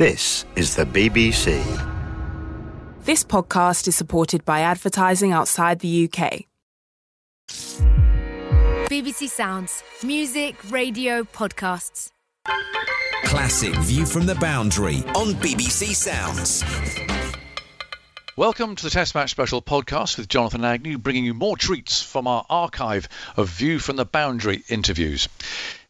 This is the BBC. This podcast is supported by advertising outside the UK. BBC Sounds. Music, radio, podcasts. Classic View from the Boundary on BBC Sounds. Welcome to the Test Match Special podcast with Jonathan Agnew, bringing you more treats from our archive of View from the Boundary interviews.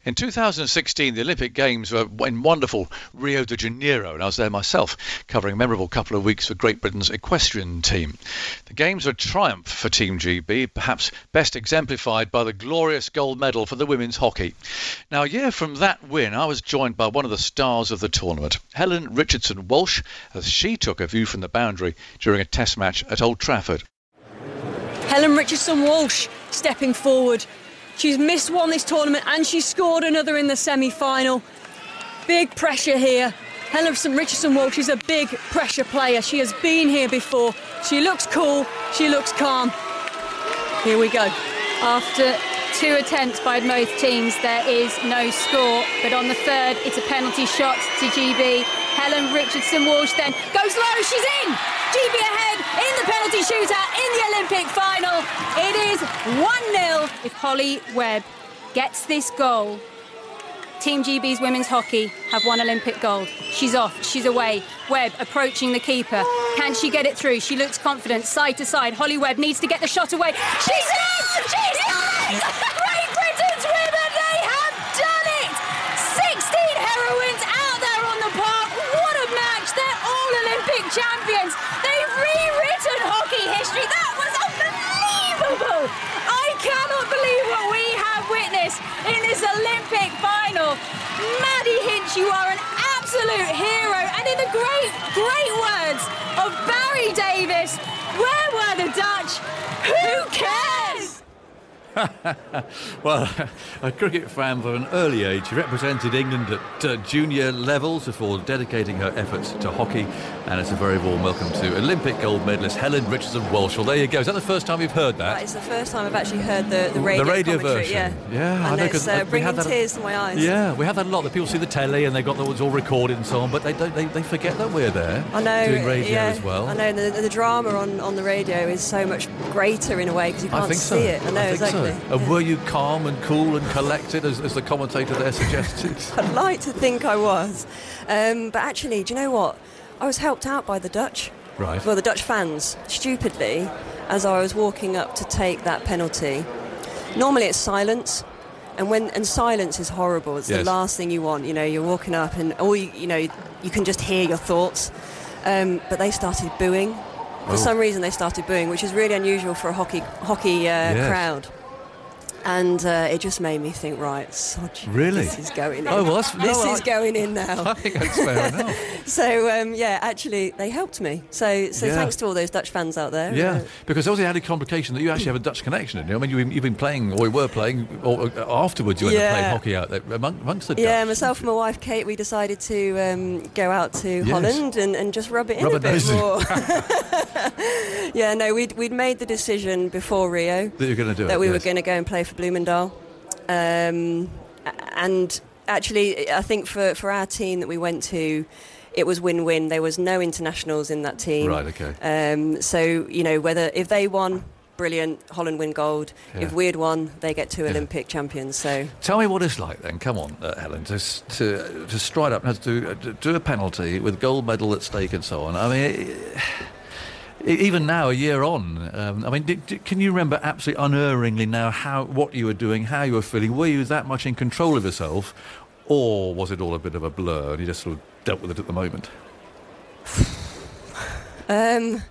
In 2016, the Olympic Games were in wonderful Rio de Janeiro, and I was there myself, covering a memorable couple of weeks for Great Britain's equestrian team. The Games were a triumph for Team GB, perhaps best exemplified by the glorious gold medal for the women's hockey. Now, a year from that win, I was joined by one of the stars of the tournament, Helen Richardson Walsh, as she took a view from the boundary during a test match at Old Trafford. Helen Richardson Walsh stepping forward She's missed one this tournament and she scored another in the semi final. Big pressure here. Helen Richardson Walsh is a big pressure player. She has been here before. She looks cool, she looks calm. Here we go. After two attempts by both teams, there is no score. But on the third, it's a penalty shot to GB. Helen Richardson Walsh then goes low, she's in! GB ahead in the penalty shootout in the Olympic final. It is 1 0. If Holly Webb gets this goal, Team GB's women's hockey have won Olympic gold. She's off, she's away. Webb approaching the keeper. Can she get it through? She looks confident, side to side. Holly Webb needs to get the shot away. She's in! She's in! Final. Maddie Hinch, you are an absolute hero. And in the great, great words of Barry Davies, where were the Dutch? Who cares? well, a cricket fan from an early age, she represented England at uh, junior levels before dedicating her efforts to hockey. And it's a very warm welcome to Olympic gold medalist Helen Richardson Walsh. Well, there you go. Is that the first time you've heard that? That is the first time I've actually heard the, the radio, the radio version. Yeah, yeah and I know. it's uh, bringing tears to my eyes. Yeah, we have that a lot. That people see the telly and they've got that it's all recorded and so on, but they don't. They, they forget that we're there. I know. Doing radio yeah, as well. I know. The, the drama on, on the radio is so much greater in a way because you can't see so. it. I know I think. So. And were you calm and cool and collected, as, as the commentator there suggested? I'd like to think I was, um, but actually, do you know what? I was helped out by the Dutch. Right. Well, the Dutch fans, stupidly, as I was walking up to take that penalty. Normally, it's silence. And when and silence is horrible. It's Yes. the last thing you want. You know, you're walking up and all you, you know, you can just hear your thoughts. Um, but they started booing. For Oh. some reason, they started booing, which is really unusual for a hockey hockey uh, Yes. crowd. And uh, it just made me think, right, sod you, Really? this is going in. Oh, well, that's- this no, is I- going in now. I think that's fair enough. So um, yeah, actually, they helped me. So so Yeah. thanks to all those Dutch fans out there. Yeah, Uh, because there was the added complication that you actually have a Dutch connection. didn't you? I mean, you've been, you've been playing, or you were playing, or uh, afterwards you ended up Yeah. playing hockey out there among, amongst the Dutch. yeah, myself and my wife Kate, we decided to um, go out to Holland and, and just rub it in Rub a bit more. yeah, no, we'd, we'd made the decision before Rio That you're going to do that it. we were going to go and play for. Um, and actually, I think for, for our team that we went to, it was win-win. There was no internationals in that team. Right, okay. Um, so you know whether if they won, brilliant. Holland win gold. Yeah. If we had won, they get two Yeah. Olympic champions. So Tell me what it's like then. Come on, uh, Helen, to, to to stride up and to do, uh, do a penalty with gold medal at stake and so on. I mean. e- Even now, a year on, um, I mean, did, did- can you remember absolutely unerringly now how what you were doing, how you were feeling? Were you that much in control of yourself, or was it all a bit of a blur and you just sort of dealt with it at the moment? um,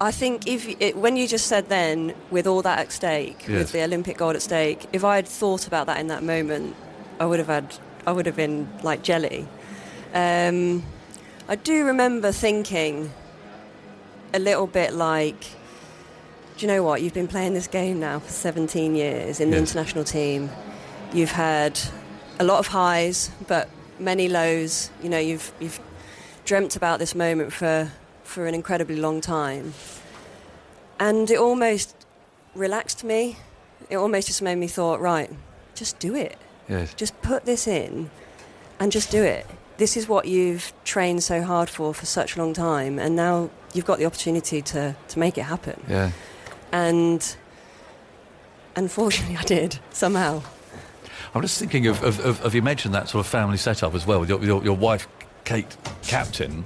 I think if it, when you just said then, with all that at stake, Yes. with the Olympic gold at stake, if I had thought about that in that moment, I would have had, I would have been like jelly. Um, I do remember thinking a little bit like, do you know what? You've been playing this game now for 17 years in the Yes. international team. You've had a lot of highs, but many lows. You know, you've you've dreamt about this moment for for an incredibly long time, and it almost relaxed me. It almost just made me thought, right, just do it. Yes. Just put this in, and just do it. this is what you've trained so hard for for such a long time, and now you've got the opportunity to to make it happen. Yeah. And unfortunately, I did somehow. I'm just thinking of, of, of, of you mentioned that sort of family setup as well with your, your, your wife, Kate Captain.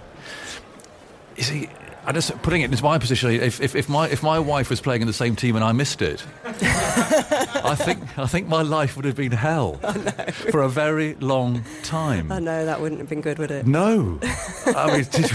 You see, I just putting it into my position. If, if, if, my if my wife was playing in the same team and I missed it, I think I think my life would have been hell for a very long time. I know that wouldn't have been good, would it? No, I mean, did,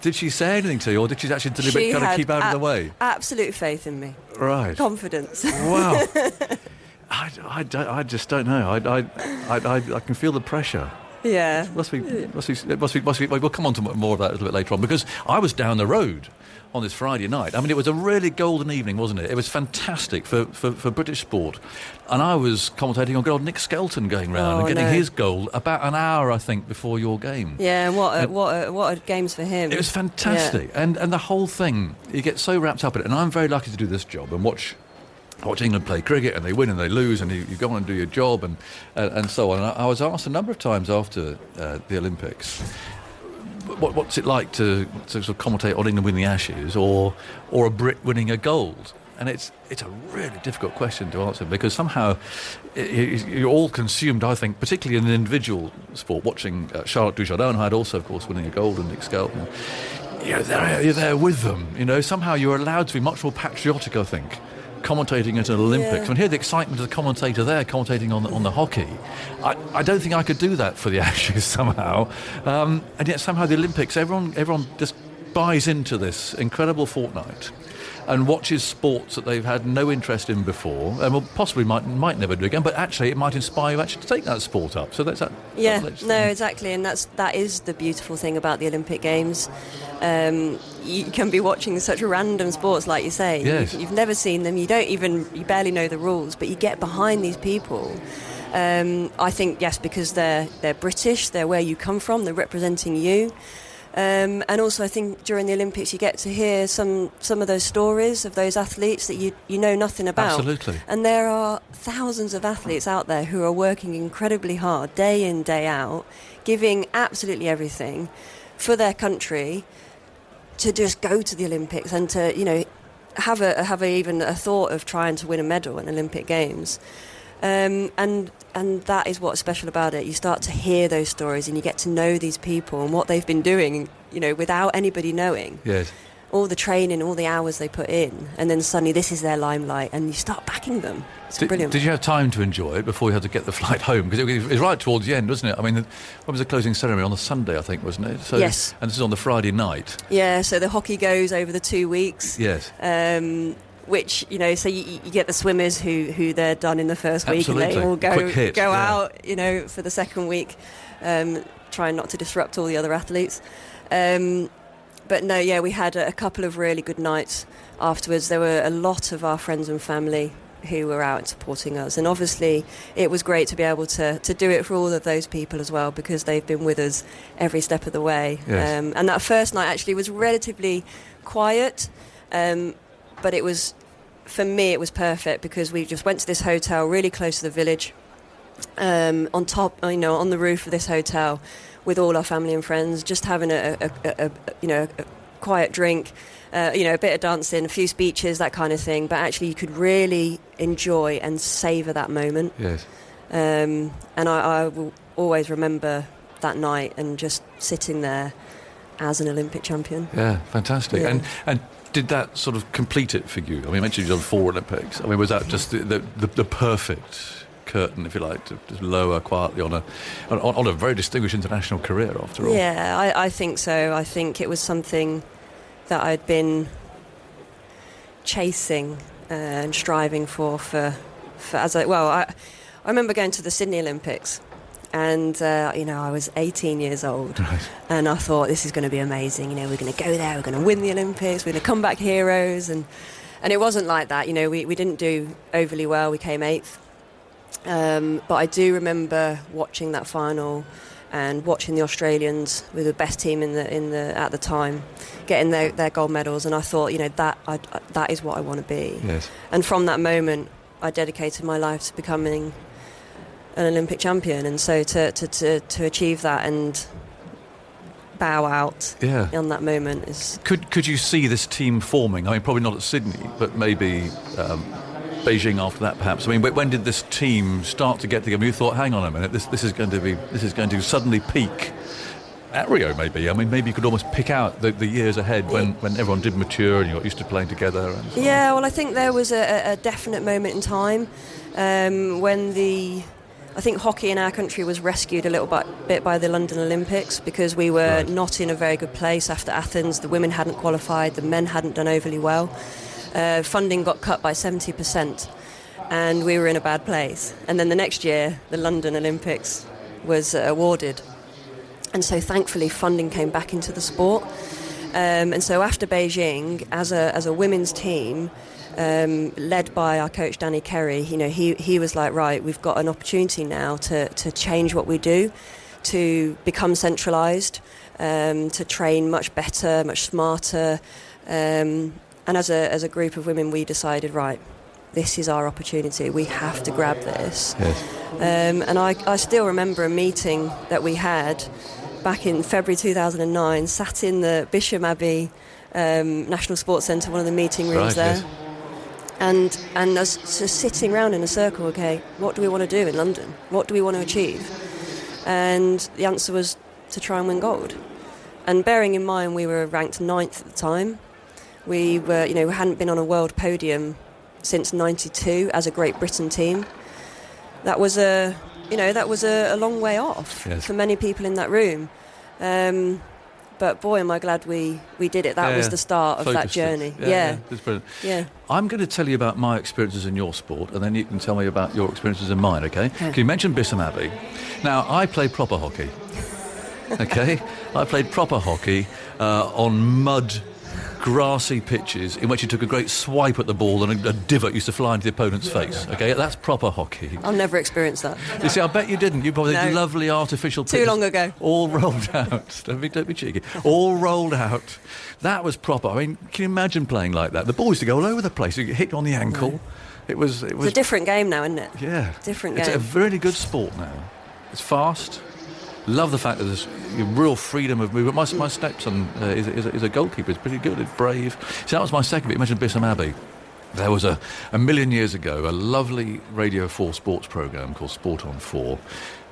did she say anything to you, or did she actually deliberately kind of keep out of the way? Absolute faith in me, Right. confidence. Wow. I, I, I just don't know. I, I, I, I can feel the pressure. Yeah. Must be, must be, must be, must be. We'll come on to more of that a little bit later on because I was down the road on this Friday night. I mean, it was a really golden evening, wasn't it? It was fantastic for, for, for British sport. And I was commentating on good old Nick Skelton going round Oh, and getting no. his goal about an hour, I think, before your game. Yeah, what a, what a, what a games for him. It was fantastic, and and the whole thing. You get so wrapped up in it, and I'm very lucky to do this job and watch. Watch England play cricket and they win and they lose and you, you go on and do your job and and, so on. And I, I was asked a number of times after uh, the Olympics, what, what's it like to, to sort of commentate on England winning the Ashes or or a Brit winning a gold? And it's it's a really difficult question to answer because somehow you're all consumed, I think, particularly in an individual sport, watching uh, Charlotte Dujardin, who had also, of course, winning a gold, and Nick Skelton. You're there, you're there with them. You know, somehow you're allowed to be much more patriotic, I think, commentating at an Olympics. Yeah. And hear the excitement of the commentator there commentating on the, on the hockey. I, I don't think I could do that for the Ashes somehow. Um, and yet somehow the Olympics, everyone, everyone just buys into this incredible fortnight and watches sports that they've had no interest in before and will possibly might, might never do again, but actually it might inspire you actually to take that sport up. So that's that. Yeah, that's- no, exactly, and that's that is the beautiful thing about the Olympic Games. Um, you can be watching such random sports, like you say. Yes. You've, you've never seen them. You don't even you barely know the rules, but you get behind these people. Um, I think yes, because they're they're British. They're where you come from. They're representing you. Um, and also, I think during the Olympics, you get to hear some some of those stories of those athletes that you you know nothing about. Absolutely. And there are thousands of athletes out there who are working incredibly hard, day in, day out, giving absolutely everything for their country to just go to the Olympics and to, you know, have a have a, even a thought of trying to win a medal in Olympic Games. Um, and and that is what's special about it. You start to hear those stories and you get to know these people and what they've been doing, you know, without anybody knowing Yes. all the training, all the hours they put in, and then suddenly this is their limelight, and you start backing them. It's Did, brilliant. did you have time to enjoy it before you had to get the flight home? Because it was, right towards the end, wasn't it? I mean, when was the closing ceremony? On the Sunday, I think, wasn't it? So, Yes. And this is on the Friday night. yeah, so the hockey goes over the two weeks. Yes. Um, which you know, so you, you get the swimmers who who they're done in the first week, and they all go hit, go yeah. out, you know, for the second week, um, trying not to disrupt all the other athletes. Um, but no, yeah, we had a, a couple of really good nights afterwards. There were a lot of our friends and family who were out supporting us, and obviously it was great to be able to to do it for all of those people as well because they've been with us every step of the way. Yes. Um, and that first night actually was relatively quiet. Um, but it was for me it was perfect because we just went to this hotel really close to the village um, on top you know on the roof of this hotel with all our family and friends just having a, a, a, a you know a quiet drink uh, you know a bit of dancing a few speeches that kind of thing but actually you could really enjoy and savor that moment Yes. um, and I, I will always remember that night and just sitting there as an Olympic champion Yeah, fantastic. Yeah. And and did that sort of complete it for you? I mean, you mentioned you've done four Olympics. I mean, was that just the, the, the, perfect curtain, if you like, to just lower quietly on a on, on a very distinguished international career after all? Yeah, I, I think so. I think it was something that I'd been chasing uh, and striving for for, for as I well. I, I remember going to the Sydney Olympics, and uh, you know I was 18 years old, and I thought this is going to be amazing. You know, we're going to go there, we're going to win the Olympics, we're going to come back heroes, and and it wasn't like that. You know, we, we didn't do overly well. We came eighth. Um, but I do remember watching that final and watching the Australians with the best team in the in the at the time getting their, their gold medals, and I thought, you know, that I, that is what I want to be. Yes. And from that moment, I dedicated my life to becoming an Olympic champion, and so to to, to, to achieve that and bow out Yeah. on that moment is Could could you see this team forming? I mean, probably not at Sydney, but maybe um, Beijing after that, perhaps. I mean, when did this team start to get together? You thought, hang on a minute, this this is going to be this is going to suddenly peak. At Rio, maybe. I mean, maybe you could almost pick out the, the years ahead when, when everyone did mature and you got used to playing together. And so on. Yeah, well, I think there was a, a- a definite moment in time um, when the. I think hockey in our country was rescued a little bit, bit by the London Olympics because we were Right. not in a very good place after Athens. The women hadn't qualified, the men hadn't done overly well. Uh, funding got cut by 70%, and we were in a bad place. And then the next year, the London Olympics was uh, awarded. And so thankfully, funding came back into the sport. Um, and so after Beijing, as a, as a women's team, um, led by our coach Danny Kerry, you know, he, he was like, right, we've got an opportunity now to, to change what we do, to become centralised, um, to train much better, much smarter. Um, and as a, as a group of women, we decided, right, this is our opportunity. We have to grab this. Yes. Um, and I, I still remember a meeting that we had back in February 2009, sat in the Bisham Abbey um, National Sports Centre, one of the meeting rooms Right, there. yes. And, and us sitting around in a circle, okay, what do we want to do in London? What do we want to achieve? And the answer was to try and win gold. And bearing in mind we were ranked ninth at the time, we were, you know, we hadn't been on a world podium since 92 as a Great Britain team. That was a, you know, that was a, a long way off Yes. for many people in that room. Um, but boy, am I glad we, we did it. That Yeah, was the start of that focused it. journey. Yeah, Yeah, it's brilliant. yeah. I'm going to tell you about my experiences in your sport, and then you can tell me about your experiences in mine, okay? Okay. You mentioned Bisham Abbey. Now, I play proper hockey, okay? I played proper hockey uh, on mud, grassy pitches in which you took a great swipe at the ball and a, a divot used to fly into the opponent's face, okay? That's proper hockey. I'll never experience that. You see, I bet you didn't. You probably No. lovely artificial pitches. Too long ago. All rolled out. don't, be, don't be cheeky. All rolled out. That was proper. I mean, can you imagine playing like that? The ball used to go all over the place. You get hit on the ankle. It was. It It's was. a different game now, isn't it? yeah. different game. It's a really good sport now. It's fast. Love the fact that there's real freedom of movement. My, my stepson uh, is, is, a, is a goalkeeper. He's pretty good. He's brave. So that was my second bit. You mentioned Bisham Abbey. There was a, a million years ago a lovely Radio 4 sports programme called Sport on 4,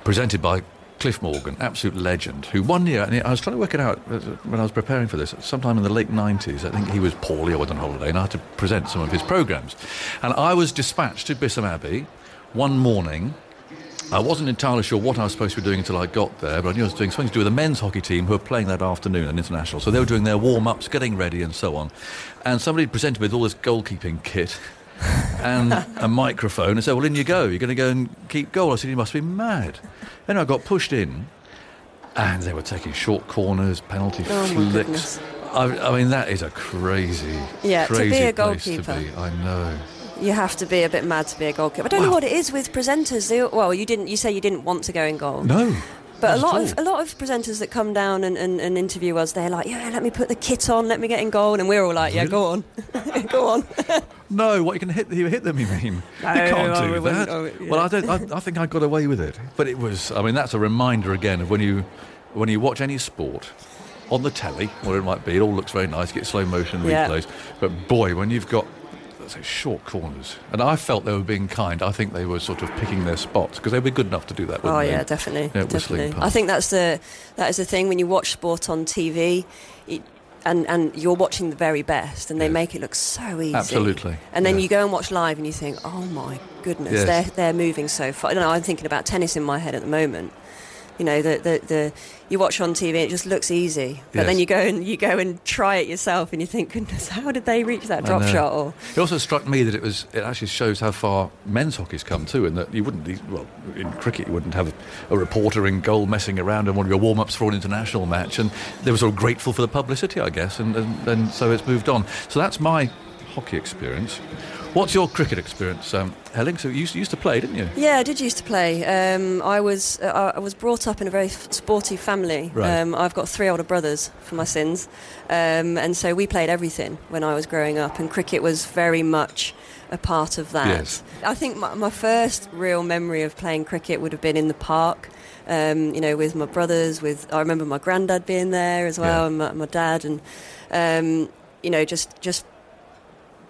presented by Cliff Morgan, absolute legend, who one year, and I was trying to work it out uh, when I was preparing for this, sometime in the late 90s, I think he was poorly or was on holiday, and I had to present some of his programmes. And I was dispatched to Bisham Abbey one morning I wasn't entirely sure what I was supposed to be doing until I got there, but I knew I was doing something to do with the men's hockey team who were playing that afternoon an international. So they were doing their warm ups, getting ready, and so on. And somebody presented me with all this goalkeeping kit and a microphone and said, Well, in you go. You're going to go and keep goal. I said, You must be mad. Then I got pushed in, and they were taking short corners, penalty Oh, flicks. I, I mean, that is a crazy, Yeah, to be crazy a place to goalkeeper. be. I know. You have to be a bit mad to be a goalkeeper. I don't know what it is with presenters. They, well, you didn't. You say you didn't want to go in goal. No. But a lot of a lot of presenters that come down and, and, and interview us, they're like, "Yeah, let me put the kit on, let me get in goal," and we're all like, "Yeah, Really? go on, go on." No, what you can hit? You hit them? You mean? No, you can't do wouldn't- that. oh, yeah. Well, I don't. I, I think I got away with it, but it was. I mean, that's a reminder again of when you when you watch any sport on the telly, whatever it might be. It all looks very nice. Get slow motion replays. Yeah. replays, but boy, when you've got let's say short corners, and I felt they were being kind. I think they were sort of picking their spots because they'd be good enough to do that. Oh wouldn't they? yeah, definitely, Yeah, definitely. I think that's the that is the thing when you watch sport on TV, it, and and you're watching the very best, and they Yes. make it look so easy. Absolutely, And then yeah. you go and watch live, and you think, oh my goodness, Yes. they're they're moving so far. I know. I'm thinking about tennis in my head at the moment. You know, the, the, the you watch on TV, it just looks easy, but Yes. then you go and you go and try it yourself, and you think, goodness, how did they reach that drop shot? Or It also struck me that it was. It actually shows how far men's hockey's come too, and that you wouldn't. Well, in cricket, you wouldn't have a reporter in goal messing around in one of your warm-ups for an international match, and they were sort of grateful for the publicity, I guess, and and, and so it's moved on. So that's my hockey experience. What's your cricket experience, um, Helen? So you used, used to play, didn't you? Yeah, I did used to play. Um, I was uh, I was brought up in a very f- sporty family. Right. Um, I've got three older brothers for my sins, um, and so we played everything when I was growing up, and cricket was very much a part of that. Yes. I think my, my first real memory of playing cricket would have been in the park. Um, you know, with my brothers. With I remember my granddad being there as well, Yeah. and my, my dad, and um, you know, just just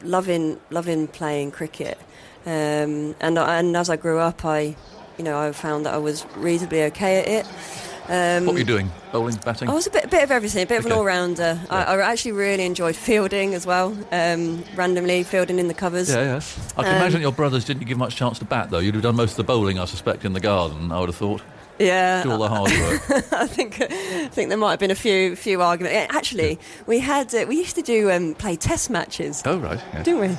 loving loving playing cricket. Um, and and as I grew up, I, you know, I found that I was reasonably okay at it. Um, What were you doing? Bowling, batting? I was a bit, bit of everything, a bit of an all-rounder. I, I actually really enjoyed fielding as well. Um, randomly fielding in the covers. Yeah, yeah. I can Um, imagine your brothers didn't give much chance to bat, though. You'd have done most of the bowling, I suspect, in the garden. I would have thought. Yeah, Do all the hard work. I think I think there might have been a few few arguments. Actually, we had uh, we used to do um, play test matches, oh right. Yeah. didn't we?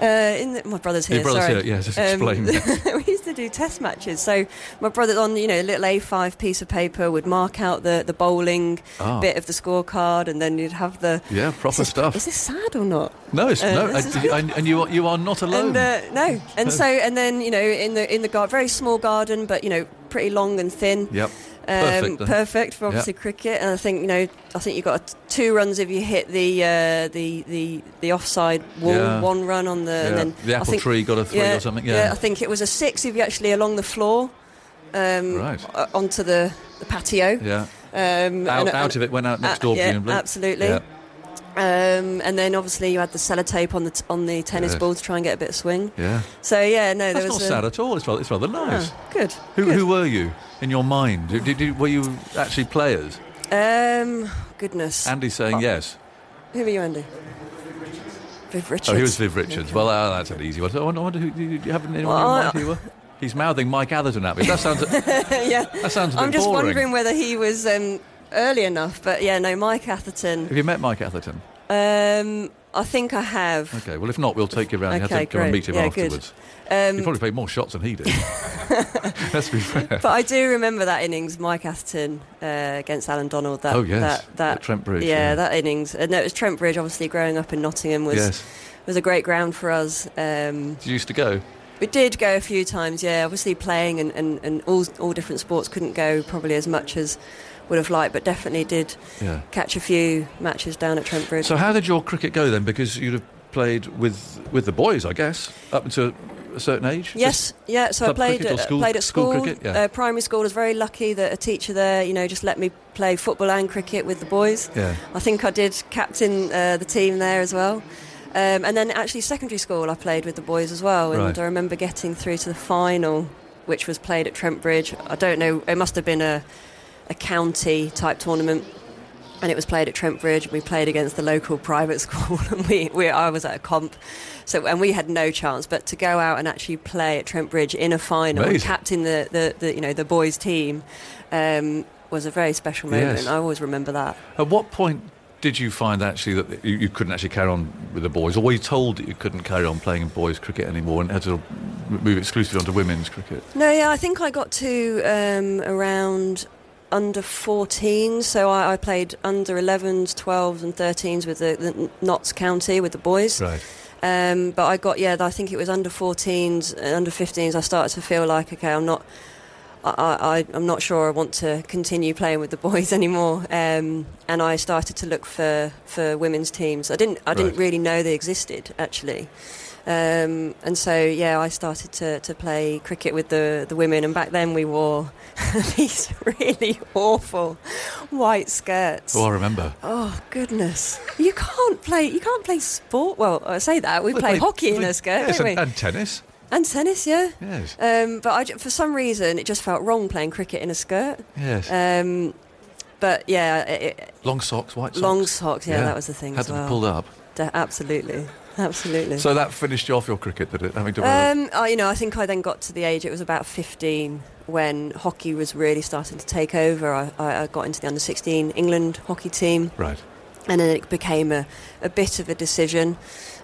Uh, in the, my brother's here. Your brother's sorry. here, yeah, just Um, explain. we used to do test matches. So my brother on you know a little A5 piece of paper would mark out the the bowling Ah. bit of the scorecard, and then you'd have the Yeah, proper Is this- stuff. Is this sad or not? No, it's, Uh, no, this is and, you are you are not alone. And uh, no, and so and then you know in the in the gar- very small garden, but you know pretty long and thin. yep. Um, Perfect, then. perfect for obviously cricket, and I think you know I think you got two runs if you hit the uh, the the the offside wall, Yeah. one run on the Yeah. and then the I apple think, tree got a three or something. Yeah. I think it was a six if you actually along the floor, um, Right. onto the, the patio. Yeah. Um, Out, and- out and- of it, went out next uh, door, yeah, presumably. absolutely. Um, and then obviously you had the sellotape on the t- on the tennis Yes. ball to try and get a bit of swing. Yeah. So yeah, no, there That's was not a, sad at all. It's rather, it's rather nice. Oh, good. Who, good. who were you in your mind? Did, did, did- were you actually players? Um, goodness. Andy's saying Oh. yes. Who were you, Andy? Viv Richards. Oh, he was Viv Richards. Well, uh, that's an easy one. I wonder, I wonder who do you have anyone Well, in mind who were? He's mouthing Mike Atherton at me. That sounds yeah. that sounds I'm just boring. wondering whether he was um, early enough, but yeah, no, Mike Atherton. Have you met Mike Atherton? Um, I think I have. Okay. Well, if not, we'll take you around. you have Okay, to go and meet him Yeah, afterwards. Um, He probably played more shots than he did. Let's be fair. but I do remember that innings, Mike Atherton uh, against Allan Donald. That, Oh, yes, that, that at Trent Bridge, Yeah, yeah. that innings. And it was Trent Bridge. Obviously, growing up in Nottingham was yes. was a great ground for us. Um, Did you used to go? we did go a few times. Yeah, obviously playing and, and, and all all different sports couldn't go probably as much as would have liked, but definitely did Yeah. catch a few matches down at Trent Bridge. So how did your cricket go then? Because you'd have played with with the boys, I guess, up until a certain age. Yes, yeah. So I played at, school- played at school school. cricket? Yeah. uh, primary school. I was very lucky that a teacher there, you know, just let me play football and cricket with the boys. Yeah. I think I did captain uh, the team there as well. Um, and then actually secondary school, I played with the boys as well. And Right. I remember getting through to the final, which was played at Trent Bridge. I don't know. It must have been a a county type tournament. And it was played at Trent Bridge. We played against the local private school, and we, we I was at a comp, so and we had no chance. But to go out and actually play at Trent Bridge in a final, and Amazing. captain the, the, the you know the boys' team, um, was a very special moment. Yes. I always remember that. At what point did you find actually that you, you couldn't actually carry on with the boys, or were you told that you couldn't carry on playing boys cricket anymore and had to move exclusively onto women's cricket? No, yeah, I think I got to um, around under 14, so I, I played under 11s, 12s, and 13s with the, the Notts County with the boys. Right. Um, but I got, yeah, I think it was under 14s, under 15s. I started to feel like, okay, I'm not, I, I, I'm not sure I want to continue playing with the boys anymore. Um, and I started to look for, for women's teams. I didn't, I didn't Right. really know they existed actually. Um, and so, yeah, I started to, to play cricket with the, the women. And back then we wore these really awful white skirts. Oh, I remember. Oh goodness! You can't play. You can't play sport. Well, I say that we They play played- hockey in a skirt, yes, don't and, we? and tennis. And tennis, yeah. Yes. Um, but I for some reason, it just felt wrong playing cricket in a skirt. Yes. Um, but yeah, it, long socks, white socks. long socks. Yeah, that was the thing Had as well. be pulled up. De- absolutely, absolutely. So that finished you off your cricket, did it? Having to Um, I, you know, I think I then got to the age. It was about fifteen when hockey was really starting to take over. I, I, got into the under sixteen England hockey team, Right. and then it became a, a bit of a decision.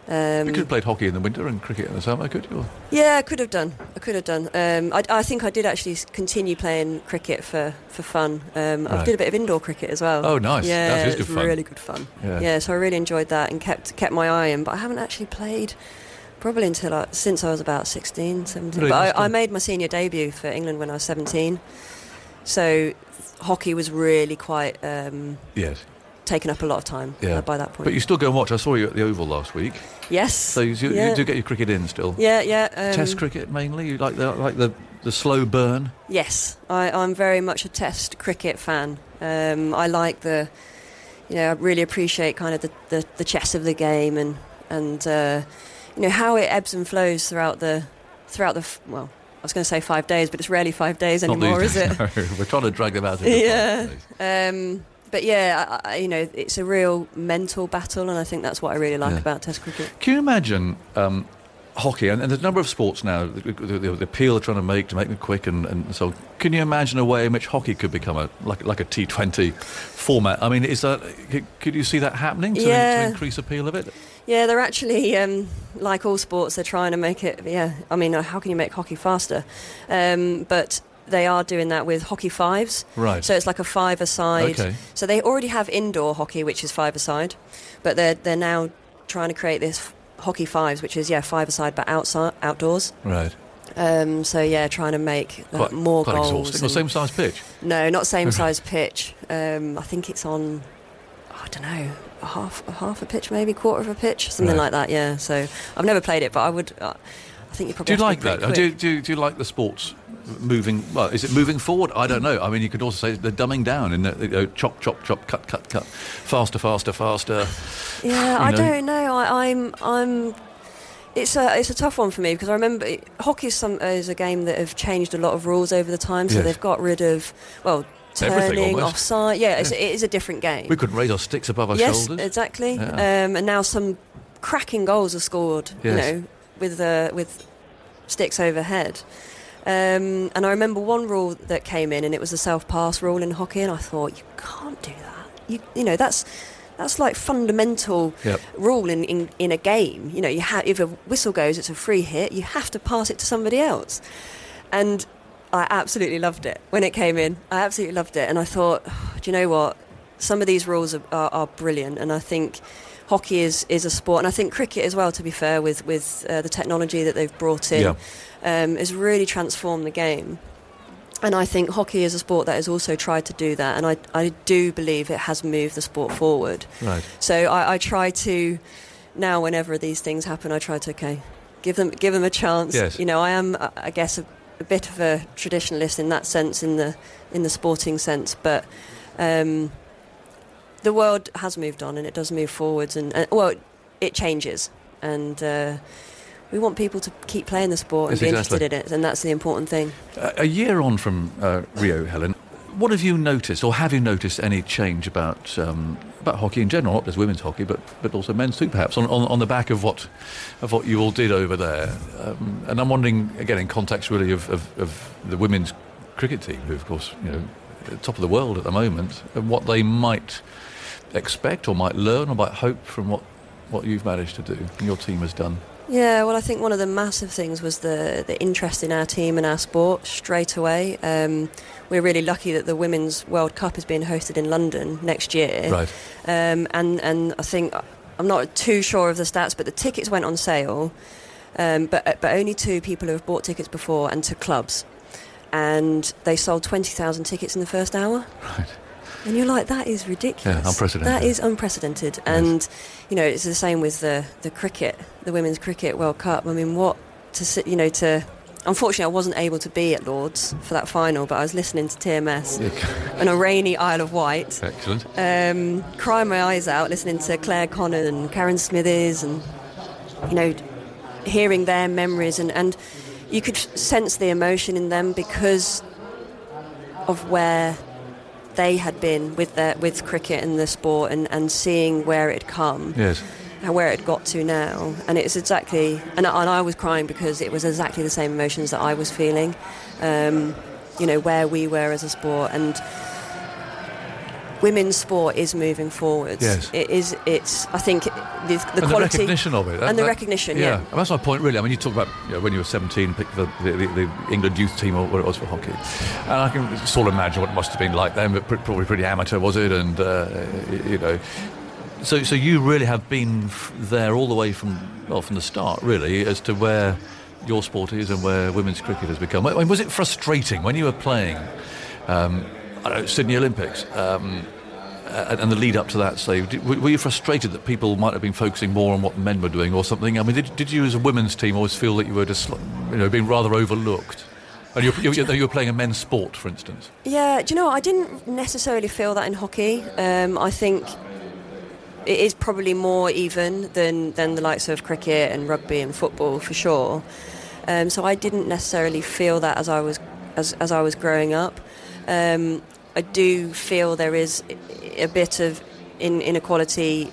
Um, you could have played hockey in the winter and cricket in the summer, could you? Yeah, I could have done. I could have done. Um, I, I think I did actually continue playing cricket for, for fun. Um, I Right. did a bit of indoor cricket as well. Oh, nice. Yeah, That is good fun. really good fun. Yeah. Yeah. so I really enjoyed that and kept kept my eye in. But I haven't actually played Probably until I, since I was about 16, 17. Really? But I, I made my senior debut for England when I was 17. So hockey was really quite um, Yes. Taken up a lot of time Yeah. uh, by that point. But you still go and watch. I saw you at the Oval last week. yes. So you, you, yeah. you do get your cricket in still. Yeah, yeah. Um, Test cricket mainly. You like the like the the slow burn. Yes, I, I'm very much a Test cricket fan. Um, I like the, you know, I really appreciate kind of the, the, the chess of the game and and uh, you know how it ebbs and flows throughout the throughout the well. I was going to say five days, but it's rarely five days anymore, is it? no. We're trying to drag them out. Yeah. Um, but yeah, I, you know, it's a real mental battle, and I think that's what I really like Yeah. about Test cricket. Can you imagine um, hockey? And, and there's a number of sports now. The, the, the, appeal they're trying to make to make them quick, and, and so. Can you imagine a way in which hockey could become a like like a T20 format? I mean, is that could, you see that happening to, Yeah. to increase appeal of it? Yeah, they're actually um, like all sports. They're trying to make it. Yeah, I mean, how can you make hockey faster? Um, but they are doing that with hockey fives. Right. So it's like a five-a-side. Okay. So they already have indoor hockey, which is five-a-side, but they're they're now trying to create this hockey fives, which is yeah five-a-side but outside outdoors. Right. Um, so yeah, trying to make uh, Quite, more quite goals. exhausting. And- same size pitch. no, not same size pitch. Um, I think it's on. I don't know, a half a half a pitch, maybe quarter of a pitch, something Right. like that. Yeah. So I've never played it, but I would. Uh, I think you probably. Do you like that? Do you, do, do you like the sports moving? Well, is it moving forward? I don't know. I mean, you could also say they're dumbing down in the, you know, chop, chop, chop, cut, cut, cut, faster, faster, faster. Yeah, I know? don't know. I, I'm. I'm. It's a it's a tough one for me because I remember hockey is some is a game that have changed a lot of rules over the time. So Yes. they've got rid of well turning offside. Yeah, it's, it is a different game. We couldn't raise our sticks above our yes, shoulders. exactly. Yeah. Um, and now some cracking goals are scored. Yes. You know, with uh, with sticks overhead. Um, and I remember one rule that came in, and it was the self pass rule in hockey. And I thought, you can't do that. You you know that's that's like fundamental Yep. rule in, in, in a game. You know, you ha- if a whistle goes, it's a free hit. You have to pass it to somebody else. And I absolutely loved it when it came in. I absolutely loved it, and I thought, do you know what? Some of these rules are, are, are brilliant, and I think hockey is, is a sport, and I think cricket as well. To be fair, with with uh, the technology that they've brought in, um, has really transformed the game. And I think hockey is a sport that has also tried to do that, and I, I do believe it has moved the sport forward. Right. So I, I try to now, whenever these things happen, I try to okay, give them give them a chance. Yes. You know, I am, I- I guess, a, a bit of a traditionalist in that sense, in the in the sporting sense, but. Um, the world has moved on and it does move forwards and, and well it changes and uh, we want people to keep playing the sport and Yes, be exactly. interested in it and that's the important thing A a year on from uh, Rio, Helen, what have you noticed, or have you noticed any change about um, about hockey in general, not just women's hockey, but but also men's too, perhaps, on, on, on the back of what of what you all did over there? Um, and I'm wondering, again, in context really of, of, of the women's cricket team, who of course you know top of the world at the moment, and what they might expect or might learn or might hope from what what you've managed to do and your team has done. Yeah, well, I think one of the massive things was the, the interest in our team and our sport straight away. Um, we're really lucky that the Women's World Cup is being hosted in London next year. Right. Um, and, and I think, I'm not too sure of the stats, but the tickets went on sale, um, but, but only to people who have bought tickets before and to clubs. And they sold 20,000 tickets in the first hour. Right. And you're like, that is ridiculous. Yeah, unprecedented. That is unprecedented. And, you know, it's the same with the, the cricket, the Women's Cricket World Cup. I mean, what to sit, you know, to. Unfortunately, I wasn't able to be at Lords for that final, but I was listening to TMS on a rainy Isle of Wight, Excellent. um, crying my eyes out, listening to Clare Connor and Karen Smithies, and you know, hearing their memories, and, and you could sense the emotion in them because of where they had been with their with cricket and the sport, and, and seeing where it had come Yes. and where it got to now. And it's exactly, and, I- and I was crying because it was exactly the same emotions that I was feeling. Um, you know where we were as a sport, and women's sport is moving forwards. Yes. it is. It's. I think the, the and the quality recognition of it. That- and the that- recognition. Yeah. And that's my point, really. I mean, you talk about you know, when you were 17, picked the, the, the, the England youth team or what it was for hockey. And I can sort of imagine what it must have been like then, but pr- probably pretty amateur, was it? And, uh, you know, So, so you really have been f- there all the way from well from the start, really, as to where your sport is and where women's cricket has become. I mean, was it frustrating when you were playing? Um, I don't know, Sydney Olympics. Um, and the lead up to that, say, were you frustrated that people might have been focusing more on what men were doing or something? I mean, did, did you as a women's team always feel that you were just, you know, being rather overlooked? And you, you, you were playing a men's sport, for instance. Yeah, do you know? I didn't necessarily feel that in hockey. Um, I think it is probably more even than, than the likes of cricket and rugby and football for sure. Um, so I didn't necessarily feel that as I was as, as I was growing up. Um, I do feel there is a bit of in, inequality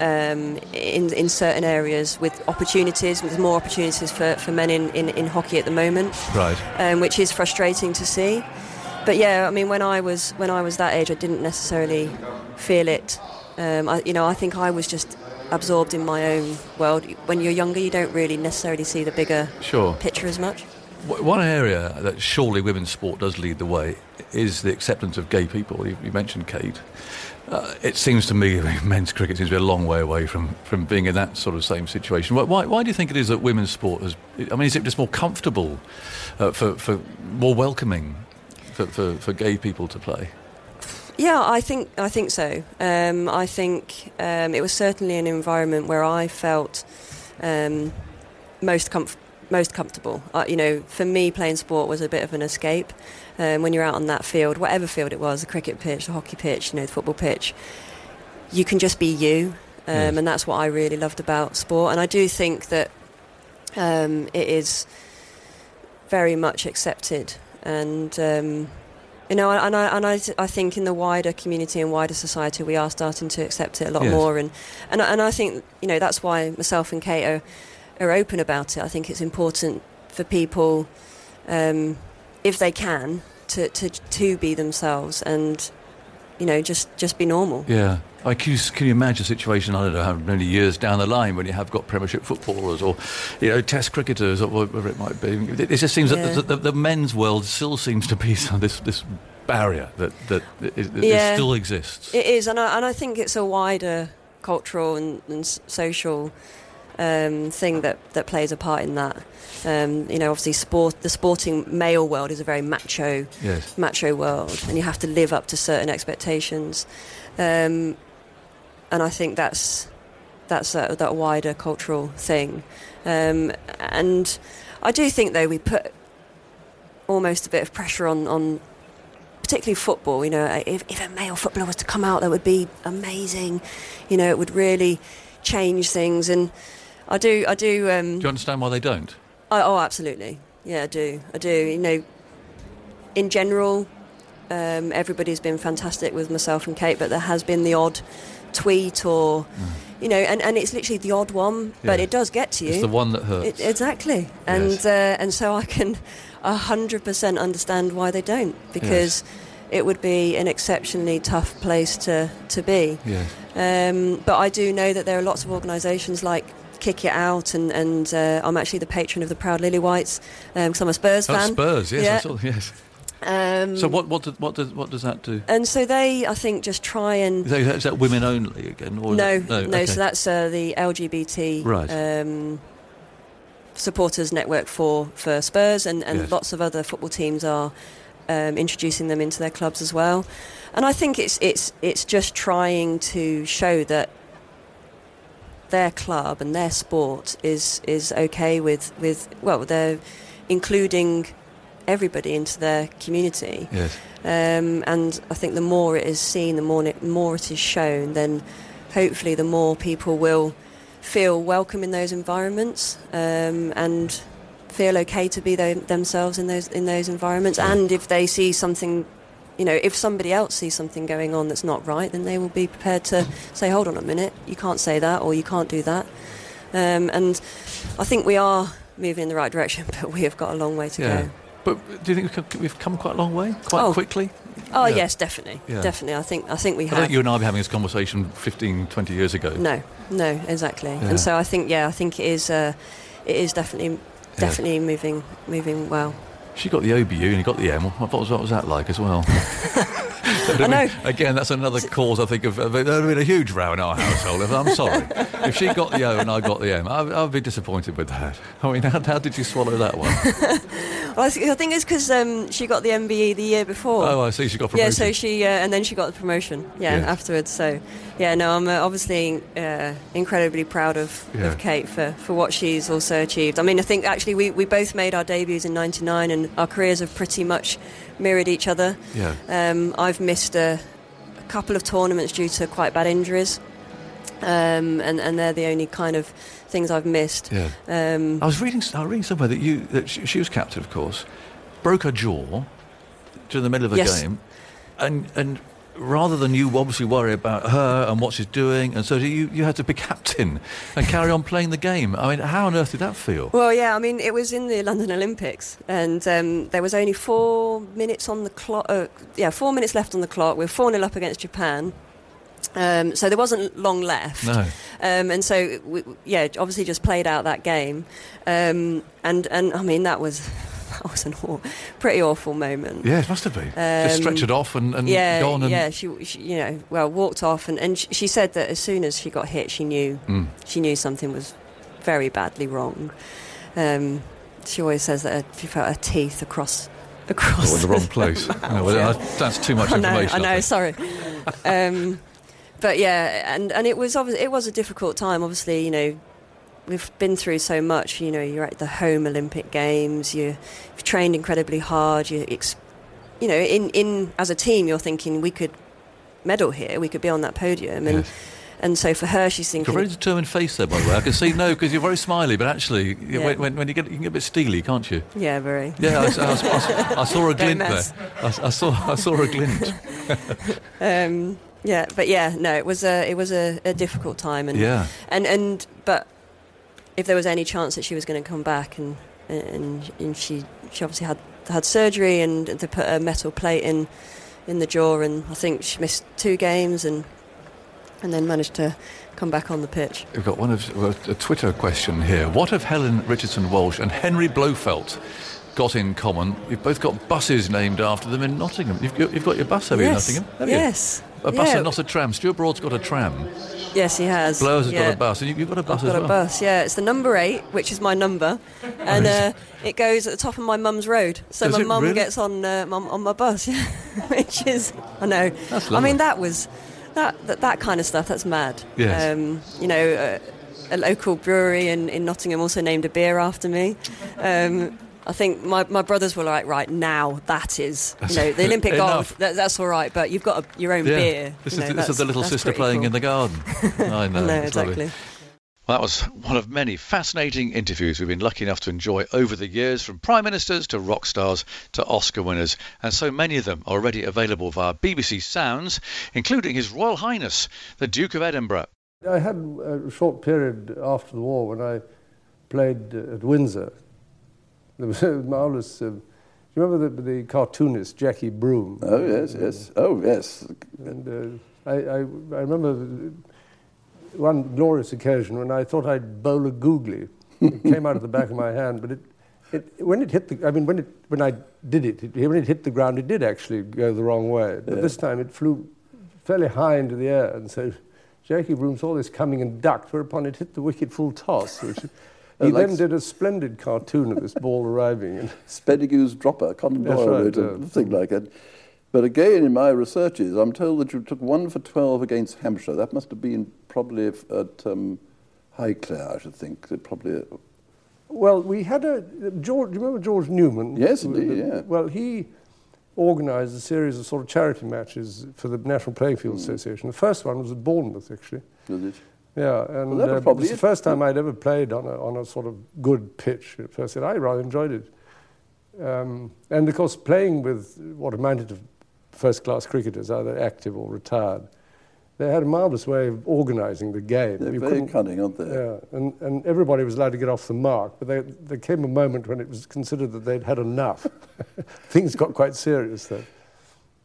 um, in, in certain areas with opportunities. There's more opportunities for, for men in, in, in hockey at the moment, Right. um, which is frustrating to see. But yeah, I mean, when I was when I was that age, I didn't necessarily feel it. Um, I, you know, I think I was just absorbed in my own world. When you're younger, you don't really necessarily see the bigger Sure. picture as much. One area that surely women's sport does lead the way is the acceptance of gay people. You, you mentioned Kate. Uh, it seems to me men's cricket seems to be a long way away from, from being in that sort of same situation. Why, why, do you think it is that women's sport has? I mean, is it just more comfortable, uh, for, for more welcoming for, for, for gay people to play? Yeah, I think I think so. Um, I think um, it was certainly an environment where I felt um, most comf- most comfortable. Uh, you know, for me, playing sport was a bit of an escape. Um, when you're out on that field, whatever field it was, the cricket pitch, the hockey pitch, you know, the football pitch, you can just be you, um, Yes. and that's what I really loved about sport. And I do think that um, it is very much accepted and. Um, you know, and I, and I, I think in the wider community and wider society, we are starting to accept it a lot Yes. more. And, and, I- and I think, you know, that's why myself and Kate are, open about it. I think it's important for people, um, if they can, to, to, to be themselves and, you know, just, just be normal. Yeah. I can, you, can you imagine a situation, I don't know how many years down the line when you have got Premiership footballers or, you know, Test cricketers or whatever it might be. It, it just seems Yeah. that the, the, the men's world still seems to be some, this, this barrier that, that, Yeah. still exists. It is, and I, and I think it's a wider cultural and, and social um, thing that, that plays a part in that. Um, you know, obviously, sport the sporting male world is a very macho, Yes. macho world, and you have to live up to certain expectations. Um, and I think that's that's a, that wider cultural thing. Um, and I do think, though, we put almost a bit of pressure on, on particularly football. You know, if, if a male footballer was to come out, that would be amazing. You know, it would really change things. And I do, I do. Um, Do you understand why they don't? I, oh, absolutely. Yeah, I do. I do. You know, in general, um, everybody's been fantastic with myself and Kate, but there has been the odd tweet or, you know, and, and it's literally the odd one, but Yeah. it does get to you. It's the one that hurts. It, exactly. And Yes. uh, and so I can hundred percent understand why they don't because it would be an exceptionally tough place to to be. Yes. Um, but I do know that there are lots of organisations like Kick It Out, and, and uh, I'm actually the patron of the Proud Lily Whites because I'm a Spurs fan. Oh, fan. Spurs, yes, Yeah. Saw, yes. Um, So what, what, does, what, does, what does that do? And so they, I think, just try and Is that, is that women only again? Or no, no, no. okay. So that's uh, the LGBT Right. um, supporters network for for Spurs, and, and Yes. lots of other football teams are um, introducing them into their clubs as well. And I think it's it's it's just trying to show that their club and their sport is is okay with with well they're including everybody into their community. Yes. Um, and I think the more it is seen, the more it, more it is shown, then hopefully the more people will feel welcome in those environments um, and feel okay to be tho- themselves in those in those environments. And if they see something, you know, if somebody else sees something going on that's not right, then they will be prepared to say, "Hold on a minute, you can't say that, or you can't do that." Um, and I think we are moving in the right direction, but we have got a long way to Yeah. go. But do you think we've come- quite a long way? Quite Oh. quickly? Oh Yeah. yes, definitely, Yeah. definitely. I think I think we I have. don't you and I were having this conversation 15, 20 years ago. No, no, exactly. Yeah. And so I think, yeah, I think it is, uh, it is definitely, definitely moving, moving well. She got the OBE and he got the M. What was, what was that like as well? I know. Again, that's another cause, I think, of. of there'd have been a huge row in our household. I'm sorry. if she got the O and I got the M, I, I'd be disappointed with that. I mean, how, how did you swallow that one? Well, I thi- I think it's because um, she got the MBE the year before. Oh, I see. She got Yeah, so she, uh, and then she got the promotion, yeah, Yeah. afterwards. So, yeah, no, I'm uh, obviously uh, incredibly proud of, Yeah. of Kate for, for what she's also achieved. I mean, I think actually we, we both made our debuts in 99 and our careers have pretty much mirrored each other. Yeah. Um, I've missed a, a couple of tournaments due to quite bad injuries. Um, and, and they're the only kind of things I've missed. Yeah. Um, I was reading. I was reading somewhere that you that she, she was captain, of course, broke her jaw during the middle of a Yes. game, and and rather than you obviously worry about her and what she's doing, and so you you had to be captain and carry on playing the game. I mean, how on earth did that feel? Well, yeah, I mean, it was in the London Olympics, and um, there was only four minutes on the clock. Uh, yeah, four minutes left on the clock. We were 4 0 up against Japan. Um, so there wasn't long left. No. Um, and so, we, yeah, obviously just played out that game. Um, and, and I mean, that was, that was a aw- pretty awful moment. Yeah, it must have been. Just Um, stretch it off and, and yeah, gone and yeah. She, she, you know, well, walked off, and, and sh- she said that as soon as she got hit, she knew Mm. she knew something was very badly wrong. Um, she always says that she felt her teeth across across Oh, in the wrong place. No, well, that's too much I know, information. I know. Sorry. but yeah, and, and it was obvi- it was a difficult time. Obviously, you know, we've been through so much. You know, you're at the home Olympic Games. You, you've trained incredibly hard. You, ex- you know, in, in as a team, you're thinking we could medal here. We could be on that podium. And Yes. and so for her, she's You've got thinking. a very determined face there, by the way. I can see no because you're very smiley, but actually, Yeah. when, when, when you get you can get a bit steely, can't you? Yeah, very. Yeah, I, I, I, I saw a Don't glint there. I, I saw I saw a glint. Um, yeah, but yeah, no, it was a it was a, a difficult time, and Yeah. and and but if there was any chance that she was going to come back, and and, and she she obviously had had surgery and they put a metal plate in in the jaw, and I think she missed two games, and and then managed to come back on the pitch. We've got one of well, a Twitter question here. What have Helen Richardson Walsh and Henry Blofeld got in common? You've both got buses named after them in Nottingham. You've got, you've got your bus, over you, in Nottingham? Have Yes. You? A bus Yeah. and not a tram. Stuart Broad's got a tram. Yes, he has. Blowers has yeah. got a bus, and you, you've got a bus I've as got well. a bus, yeah. It's the number eight, which is my number, and uh, it goes at the top of my mum's road. So Does my mum really? gets on uh, on my bus, which is I know. That's I mean, that was that, that that kind of stuff. That's mad. Yes. Um, you know, uh, a local brewery in, in Nottingham also named a beer after me. Um, I think my, my brothers were like, right now that is, you know, the Olympic Enough. golf. That, that's all right, but you've got a, your own Yeah. beer. This, you is, know, this is the little sister playing cool. in the garden. I know. I know lovely. exactly. Well, that was one of many fascinating interviews we've been lucky enough to enjoy over the years, from prime ministers to rock stars to Oscar winners, and so many of them are already available via BBC Sounds, including His Royal Highness, the Duke of Edinburgh. I had a short period after the war when I played at Windsor. There was a marvelous. Uh, do you remember the, the cartoonist Jackie Broom? Oh, yes, yes. Oh, yes. And uh, I, I, I remember one glorious occasion when I thought I'd bowl a googly. It came out of the back of my hand, but it, it, when it hit the, I mean, when, it, when I did it, it, when it hit the ground, it did actually go the wrong way. But Yeah. this time it flew fairly high into the air, and so Jackie Broom saw this coming and ducked, whereupon it hit the wicket full toss. Which, he like then did a splendid cartoon of this ball arriving. And Spedegue's dropper, That's Doyle right, yeah. thing like it. But again, in my researches, I'm told that you took one for 12 against Hampshire. That must have been probably at um, Highclere, I should think. It Probably, Well, we had a George. Do you remember George Newman? Yes, indeed, yeah. Well, he organised a series of sort of charity matches for the National Playing Field Hmm. Association. The first one was at Bournemouth, actually. was it? Yeah, and was uh, probably it's the first time I'd ever played on a on a sort of good pitch at first, and I rather enjoyed it. Um, and of course, playing with what amounted to first-class cricketers, either active or retired, they had a marvellous way of organising the game. They're You very cunning, aren't they? yeah, and, and everybody was allowed to get off the mark, but there, there came a moment when it was considered that they'd had enough. Things got quite serious then.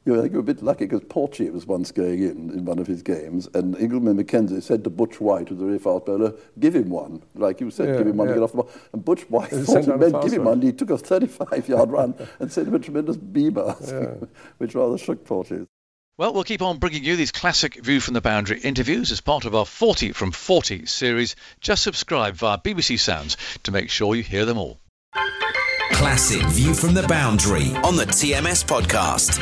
You know, I think you were a bit lucky because Porchy was once going in in one of his games, and Ingleby-Mackenzie said to Butch White, who's a very fast bowler, give him one. Like you said, Yeah, give him one yeah. to get off the mark. And Butch White And thought sent he meant give him one. one. He took a 35 yard run and sent him a tremendous beamer, which rather shook Porchy. Well, we'll keep on bringing you these classic View from the Boundary interviews as part of our 40 from 40 series. Just subscribe via BBC Sounds to make sure you hear them all. Classic View from the Boundary on the TMS podcast.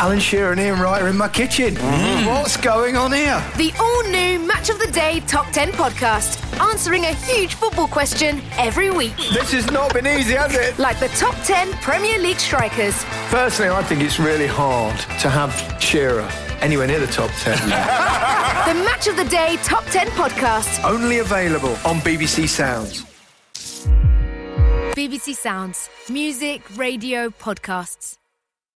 Alan Shearer and Ian Wright are in my kitchen. Mm-hmm. What's going on here? The all new Match of the Day Top 10 podcast, answering a huge football question every week. This has not been easy, has it? Like the top 10 Premier League strikers. Personally, I think it's really hard to have Shearer anywhere near the top 10. The Match of the Day Top 10 podcast. Only available on BBC Sounds. BBC Sounds. Music, radio, podcasts.